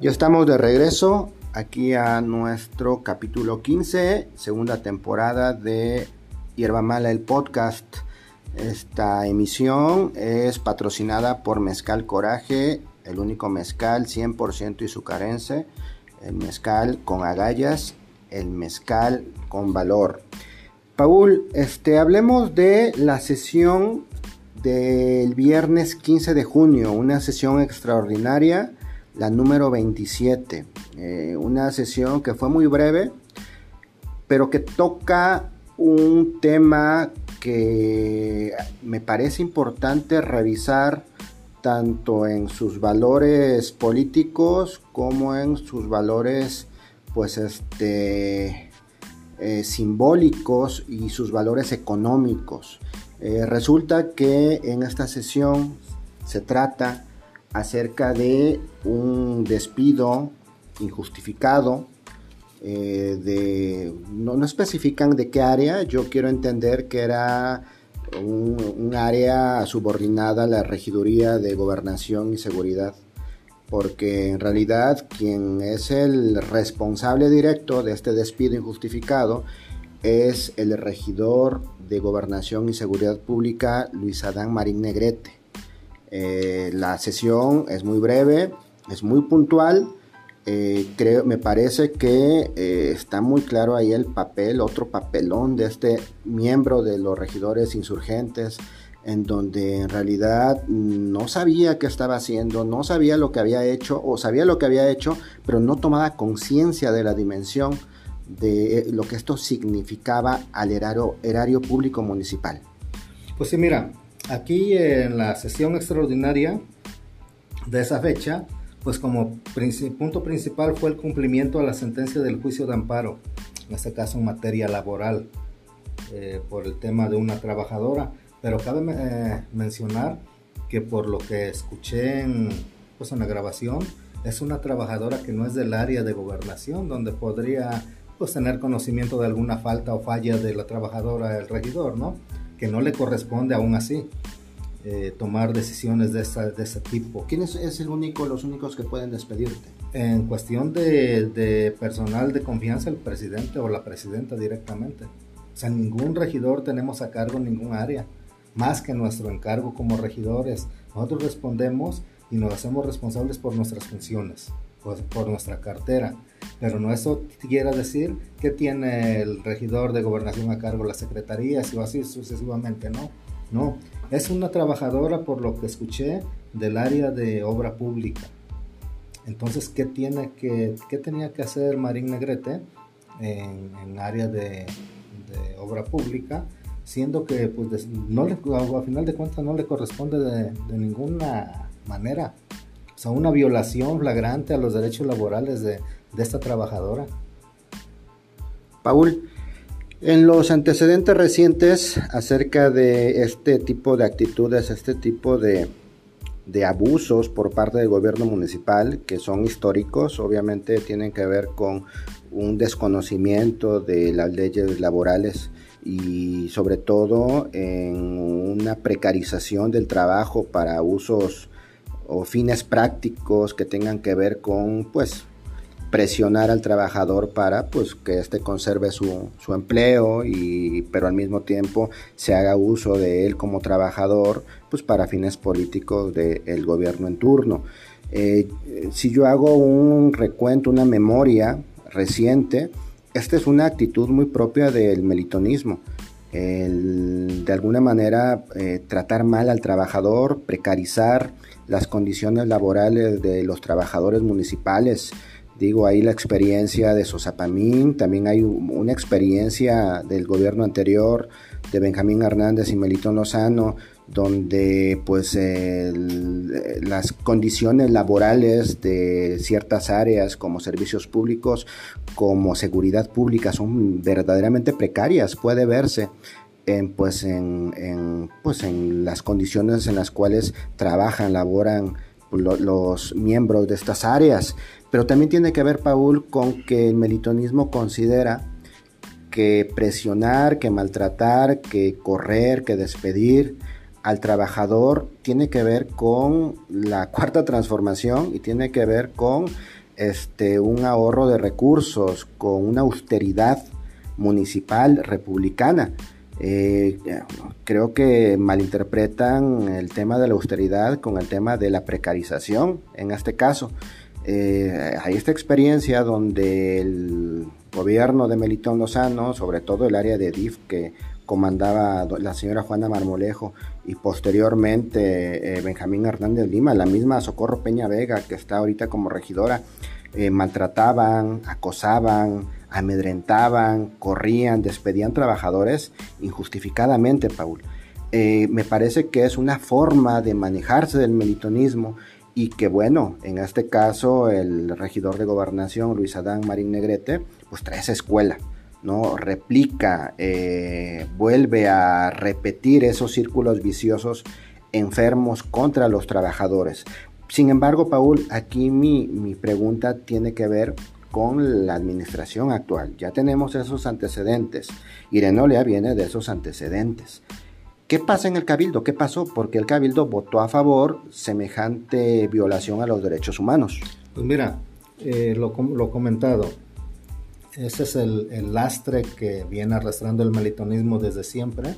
Ya estamos de regreso aquí a nuestro capítulo 15, segunda temporada de Hierba Mala el podcast. Esta emisión es patrocinada por Mezcal Coraje, el único mezcal 100% izucarense, el mezcal con agallas, el mezcal con valor. Paul, este, hablemos de la sesión del viernes 15 de junio, una sesión extraordinaria la número 27. Eh, una sesión que fue muy breve, pero que toca un tema que me parece importante revisar tanto en sus valores políticos como en sus valores pues este eh, simbólicos y sus valores económicos. Eh, resulta que en esta sesión se trata acerca de un despido injustificado. Eh, de, no, especifican de qué área, yo quiero entender que era un, área subordinada a la regiduría de gobernación y seguridad, porque en realidad quien es el responsable directo de este despido injustificado es el regidor de gobernación y seguridad pública Luis Adán Marín Negrete. Eh, la sesión es muy breve, es muy puntual. Eh, creo, me parece que eh, está muy claro ahí el papel, otro papelón de este miembro de los regidores insurgentes, en donde en realidad no sabía qué estaba haciendo, no sabía lo que había hecho, o sabía lo que había hecho, pero no tomaba conciencia de la dimensión de lo que esto significaba al erario, erario público municipal. Pues sí, mira, Aquí en la sesión extraordinaria de esa fecha, pues como punto principal fue el cumplimiento a la sentencia del juicio de amparo, en este caso en materia laboral, eh, por el tema de una trabajadora. Pero cabe eh, mencionar que por lo que escuché en, pues en la grabación, es una trabajadora que no es del área de gobernación, donde podría pues, tener conocimiento de alguna falta o falla de la trabajadora, el regidor, ¿no? Que no le corresponde aún así eh, tomar decisiones de, de ese tipo. ¿Quién es, el único, los únicos que pueden despedirte? En cuestión de, personal de confianza, el presidente o la presidenta directamente. O sea, ningún regidor tenemos a cargo ningún área, más que nuestro encargo como regidores. Nosotros respondemos y nos hacemos responsables por nuestras funciones, pues, por nuestra cartera. Pero no eso quiera decir que tiene el regidor de gobernación a cargo las secretarías y así sucesivamente, no. No, es una trabajadora, por lo que escuché, del área de obra pública. Entonces, ¿qué, tiene que, qué tenía que hacer Marín Negrete en, en área de, obra pública? Siendo que, pues, no le, a final de cuentas, no le corresponde de, de ninguna manera. O sea, una violación flagrante a los derechos laborales de, de esta trabajadora. Paul, en los antecedentes recientes acerca de este tipo de actitudes, este tipo de, de abusos por parte del gobierno municipal, que son históricos, obviamente tienen que ver con un desconocimiento de las leyes laborales y sobre todo en una precarización del trabajo para usos o fines prácticos que tengan que ver con pues presionar al trabajador para pues que éste conserve su, empleo y pero al mismo tiempo se haga uso de él como trabajador pues para fines políticos del gobierno en turno. Eh, si yo hago un recuento una memoria reciente esta es una actitud muy propia del melitonismo el, de alguna manera eh, tratar mal al trabajador precarizar las condiciones laborales de los trabajadores municipales Digo, ahí la experiencia de Sosapamín, también hay una experiencia del gobierno anterior de Benjamín Hernández y Melitón Lozano, donde pues las condiciones laborales de ciertas áreas como servicios públicos, como seguridad pública, son verdaderamente precarias, puede verse. En, pues, en, pues en las condiciones en las cuales trabajan, laboran los miembros de estas áreas. Pero también tiene que ver, Paul, con que el melitonismo considera que presionar, que maltratar, que correr, que despedir al trabajador tiene que ver con la cuarta transformación y tiene que ver con este, un ahorro de recursos con una austeridad municipal republicana. Eh, creo que malinterpretan el tema de la austeridad con el tema de la precarización en este caso. Eh, hay esta experiencia donde el gobierno de Melitón Lozano, sobre todo el área de DIF que comandaba la señora Juana Marmolejo y posteriormente eh, Benjamín Hernández Lima, la misma Socorro Peña Vega que está ahorita como regidora, eh, maltrataban, acosaban, amedrentaban, corrían, despedían trabajadores injustificadamente, Paul. Eh, me parece que es una forma de manejarse del melitonismo y que bueno, en este caso el regidor de gobernación, Luis Adán Marín Negrete, pues trae esa escuela ¿no? replica, eh, vuelve a repetir esos círculos viciosos enfermos contra los trabajadores. Sin embargo, Paul, aquí mi, mi pregunta tiene que ver con la administración actual. Ya tenemos esos antecedentes. Irenolea viene de esos antecedentes. ¿Qué pasa en el Cabildo? ¿Qué pasó? Porque el Cabildo votó a favor semejante violación a los derechos humanos. Pues mira, eh, lo, lo comentado, ese es el, lastre que viene arrastrando el melitonismo desde siempre.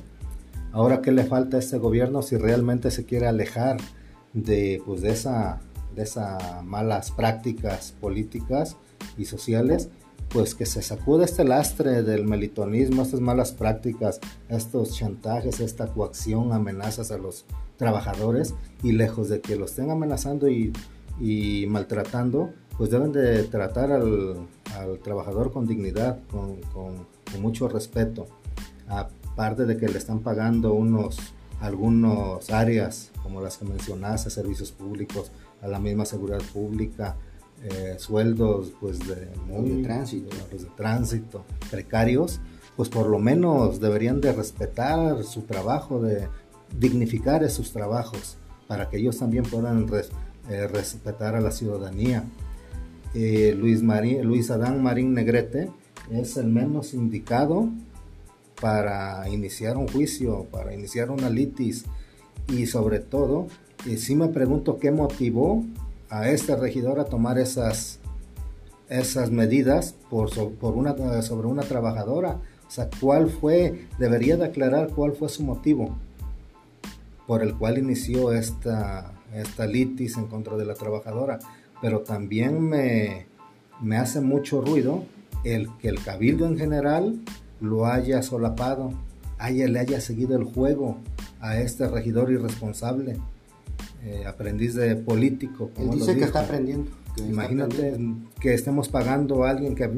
Ahora, ¿qué le falta a este gobierno si realmente se quiere alejar de, pues, de, esa, de esas malas prácticas políticas y sociales? Pues que se sacude este lastre del melitonismo, estas malas prácticas, estos chantajes, esta coacción, amenazas a los trabajadores y lejos de que los estén amenazando y, y maltratando, pues deben de tratar al, trabajador con dignidad, con, mucho respeto, aparte de que le están pagando unos algunas áreas como las que mencionaste, servicios públicos, a la misma seguridad pública, eh, sueldos pues de, muy, tránsito. Pues, de tránsito precarios, pues por lo menos deberían de respetar su trabajo, de dignificar esos trabajos para que ellos también puedan eh, respetar a la ciudadanía. Eh, Luis, Luis Adán Marín Negrete es el menos indicado para iniciar un juicio, para iniciar una litis y sobre todo, si eh, sí me pregunto qué motivó a este regidor a tomar esas, esas medidas por, por una, sobre una trabajadora. O sea, ¿cuál fue? Debería de aclarar cuál fue su motivo por el cual inició esta, esta litis en contra de la trabajadora pero también me, hace mucho ruido el que el cabildo en general lo haya solapado, haya, le haya seguido el juego a este regidor irresponsable, eh, aprendiz de político. Como dice que está aprendiendo. Imagínate que estemos pagando a alguien que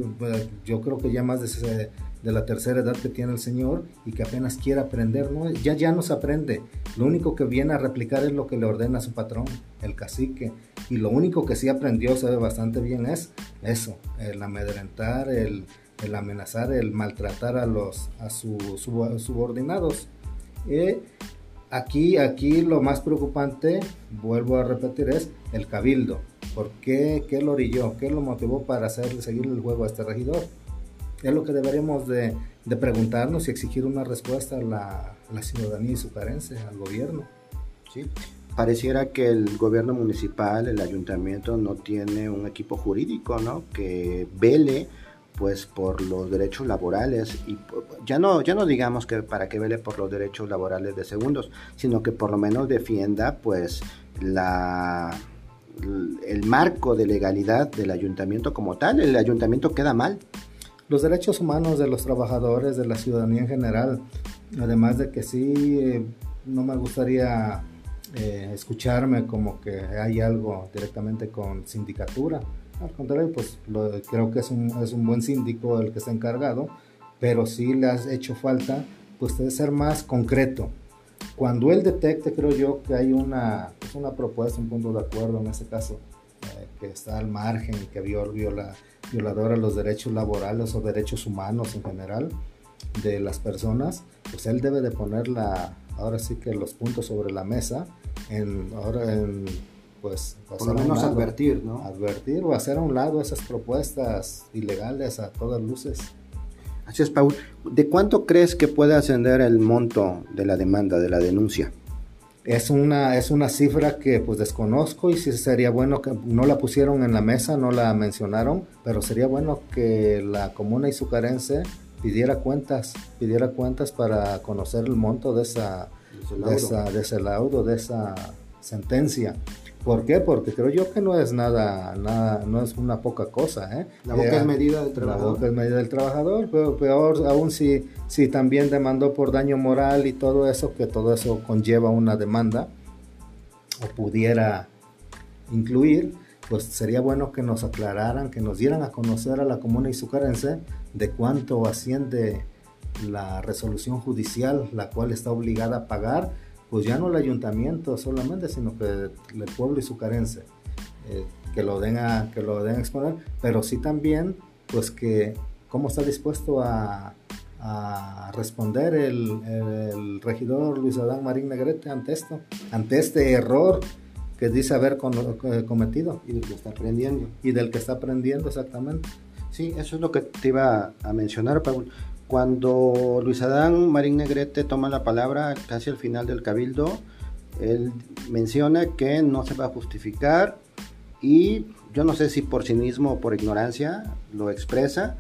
yo creo que ya más de, de, la tercera edad que tiene el señor y que apenas quiere aprender, ¿no? Ya, ya no se aprende. Lo único que viene a replicar es lo que le ordena su patrón, el cacique. Y lo único que sí aprendió, sabe bastante bien, es eso, el amedrentar, el, amenazar, el maltratar a, los, a sus subordinados. Y aquí, aquí lo más preocupante, vuelvo a repetir, es el cabildo. ¿Por qué? ¿Qué lo orilló? ¿Qué lo motivó para hacerle seguir el juego a este regidor? Es lo que deberíamos de, preguntarnos y exigir una respuesta a la, la ciudadanía y su carencia, al gobierno. Sí, pareciera que el gobierno municipal, el ayuntamiento no tiene un equipo jurídico, ¿no? Que vele pues por los derechos laborales y ya no ya no digamos que para que vele por los derechos laborales de segundos, sino que por lo menos defienda pues la el marco de legalidad del ayuntamiento como tal, el ayuntamiento queda mal. Los derechos humanos de los trabajadores, de la ciudadanía en general, además de que sí, eh, no me gustaría eh, escucharme como que hay algo directamente con sindicatura. Al contrario, pues creo que es un, es un buen síndico el que está encargado, pero sí le has hecho falta pues de ser más concreto. Cuando él detecte, creo yo, que hay una, pues, una propuesta, un punto de acuerdo en este caso, eh, que está al margen, que viola, viola, violadora los derechos laborales o derechos humanos en general de las personas, pues él debe de poner la, ahora sí que los puntos sobre la mesa, en, ahora en, pues, por lo menos advertir, ¿no? Advertir o hacer a un lado esas propuestas ilegales a todas luces. Así es, Paul. ¿De cuánto crees que puede ascender el monto de la demanda, de la denuncia? es una, es una cifra que pues desconozco y sí sería bueno que no la pusieron en la mesa, no la mencionaron, pero sería bueno que la comuna izucarense pidiera cuentas, pidiera cuentas para conocer el monto de esa, de, esa, de ese laudo, de esa sentencia. ¿Por qué? Porque creo yo que no es nada, nada no es una poca cosa. ¿eh? La boca es medida del trabajador. La boca es medida del trabajador, pero peor aún si, si también demandó por daño moral y todo eso, que todo eso conlleva una demanda, o pudiera incluir, pues sería bueno que nos aclararan, que nos dieran a conocer a la comuna izucarense de cuánto asciende la resolución judicial, la cual está obligada a pagar pues ya no el ayuntamiento solamente, sino que el pueblo y su carencia, eh, que lo den a, que lo den a exponer, pero sí también, pues que cómo está dispuesto a, responder el, regidor Luis Adán Marín Negrete ante esto, ante este error que dice haber eh, cometido. Y del que está aprendiendo. Y del que está aprendiendo, exactamente. Sí, eso es lo que te iba a mencionar, Paul. Cuando Luis Adán Marín Negrete toma la palabra casi al final del cabildo, él menciona que no se va a justificar y yo no sé si por cinismo o por ignorancia lo expresa,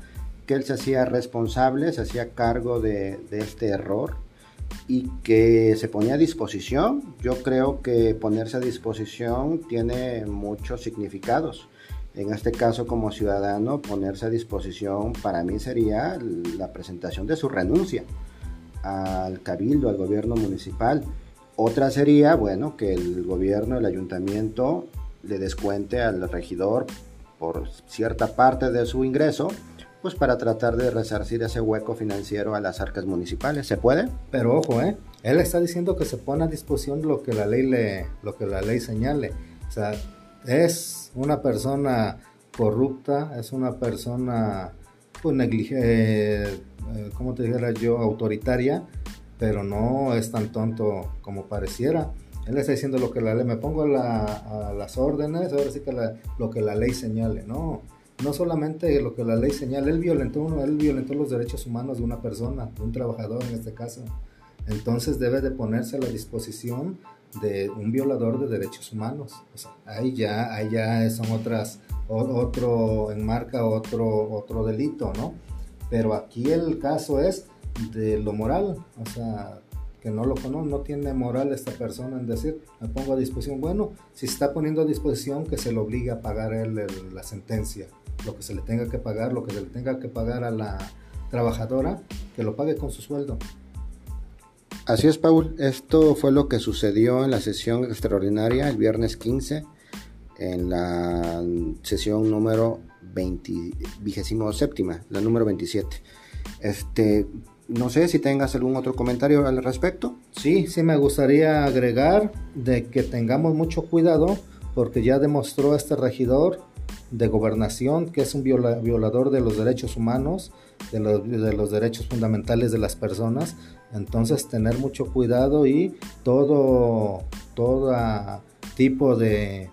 que él se hacía responsable, se hacía cargo de, de este error y que se ponía a disposición. Yo creo que ponerse a disposición tiene muchos significados en este caso como ciudadano, ponerse a disposición para mí sería la presentación de su renuncia al cabildo, al gobierno municipal. Otra sería, bueno, que el gobierno, el ayuntamiento le descuente al regidor por cierta parte de su ingreso, pues para tratar de resarcir ese hueco financiero a las arcas municipales. ¿Se puede? Pero ojo, ¿eh? Él está diciendo que se pone a disposición lo que la ley le, lo que la ley señale. O sea, es una persona corrupta, es una persona pues negligente, eh, como te dijera yo, autoritaria, pero no es tan tonto como pareciera. Él está diciendo lo que la ley, me pongo a las órdenes, ahora sí que lo que la ley señale, no. No solamente lo que la ley señala, él violentó, él violentó los derechos humanos de una persona, de un trabajador en este caso. Entonces debe de ponerse a la disposición de un violador de derechos humanos. ahí ya, ahí ya son otras, otro, enmarca otro, otro delito, ¿no? Pero aquí el caso es de lo moral, o sea, que no lo conoce, no tiene moral esta persona en decir, me pongo a disposición. Bueno, si está poniendo a disposición, que se le obligue a pagar él la sentencia, lo que se le tenga que pagar, lo que se le tenga que pagar a la trabajadora, que lo pague con su sueldo. Así es, Paul. Esto fue lo que sucedió en la sesión extraordinaria el viernes 15, en la sesión número 20, séptima, la número 27. Este, no sé si tengas algún otro comentario al respecto. Sí, sí me gustaría agregar de que tengamos mucho cuidado porque ya demostró este regidor de gobernación que es un violador de los derechos humanos, de los derechos fundamentales de las personas, entonces tener mucho cuidado y todo, todo tipo de,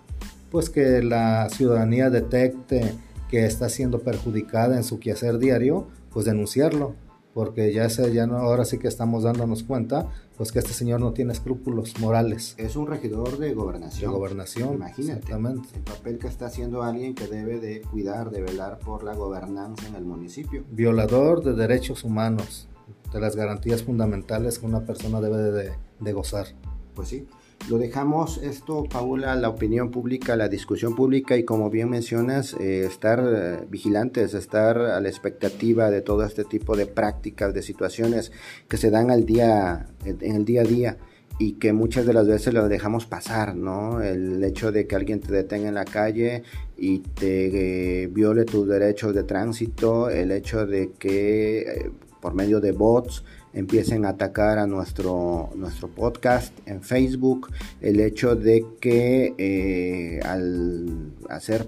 pues que la ciudadanía detecte que está siendo perjudicada en su quehacer diario, pues denunciarlo, porque ya, se, ya no, ahora sí que estamos dándonos cuenta, pues que este señor no tiene escrúpulos morales. Es un regidor de gobernación. De gobernación, imagínate. El papel que está haciendo alguien que debe de cuidar, de velar por la gobernanza en el municipio. Violador de derechos humanos de las garantías fundamentales que una persona debe de, gozar. Pues sí, lo dejamos esto, Paula, la opinión pública, la discusión pública y como bien mencionas, eh, estar eh, vigilantes, estar a la expectativa de todo este tipo de prácticas, de situaciones que se dan al día, en el día a día y que muchas de las veces lo dejamos pasar, ¿no? El hecho de que alguien te detenga en la calle y te eh, viole tus derechos de tránsito, el hecho de que por medio de bots empiecen a atacar a nuestro, nuestro podcast en Facebook, el hecho de que eh, al hacer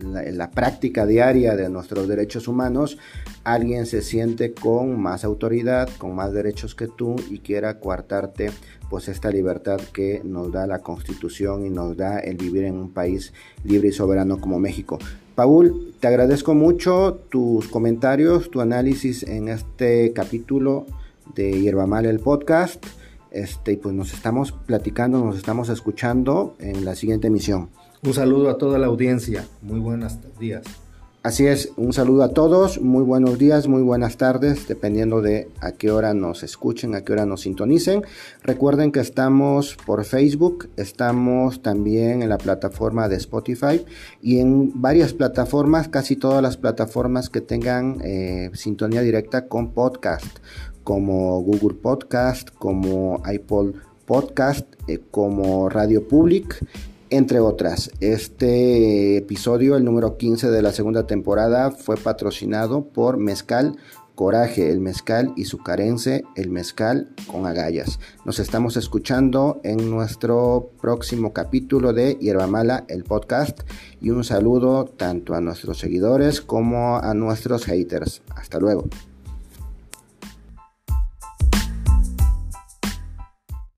la, práctica diaria de nuestros derechos humanos, alguien se siente con más autoridad, con más derechos que tú y quiera coartarte pues esta libertad que nos da la constitución y nos da el vivir en un país libre y soberano como México. Paul, te agradezco mucho tus comentarios, tu análisis en este capítulo de Hierba Mal el podcast. Este, pues nos estamos platicando, nos estamos escuchando en la siguiente emisión. Un saludo a toda la audiencia. Muy buenos días. Así es, un saludo a todos, muy buenos días, muy buenas tardes, dependiendo de a qué hora nos escuchen, a qué hora nos sintonicen. Recuerden que estamos por Facebook, estamos también en la plataforma de Spotify y en varias plataformas, casi todas las plataformas que tengan eh, sintonía directa con podcast, como Google Podcast, como iPod Podcast, eh, como Radio Public entre otras. Este episodio, el número 15 de la segunda temporada, fue patrocinado por Mezcal Coraje, el mezcal y su carencia, el mezcal con agallas. Nos estamos escuchando en nuestro próximo capítulo de Hierba Mala, el podcast. Y un saludo tanto a nuestros seguidores como a nuestros haters. Hasta luego.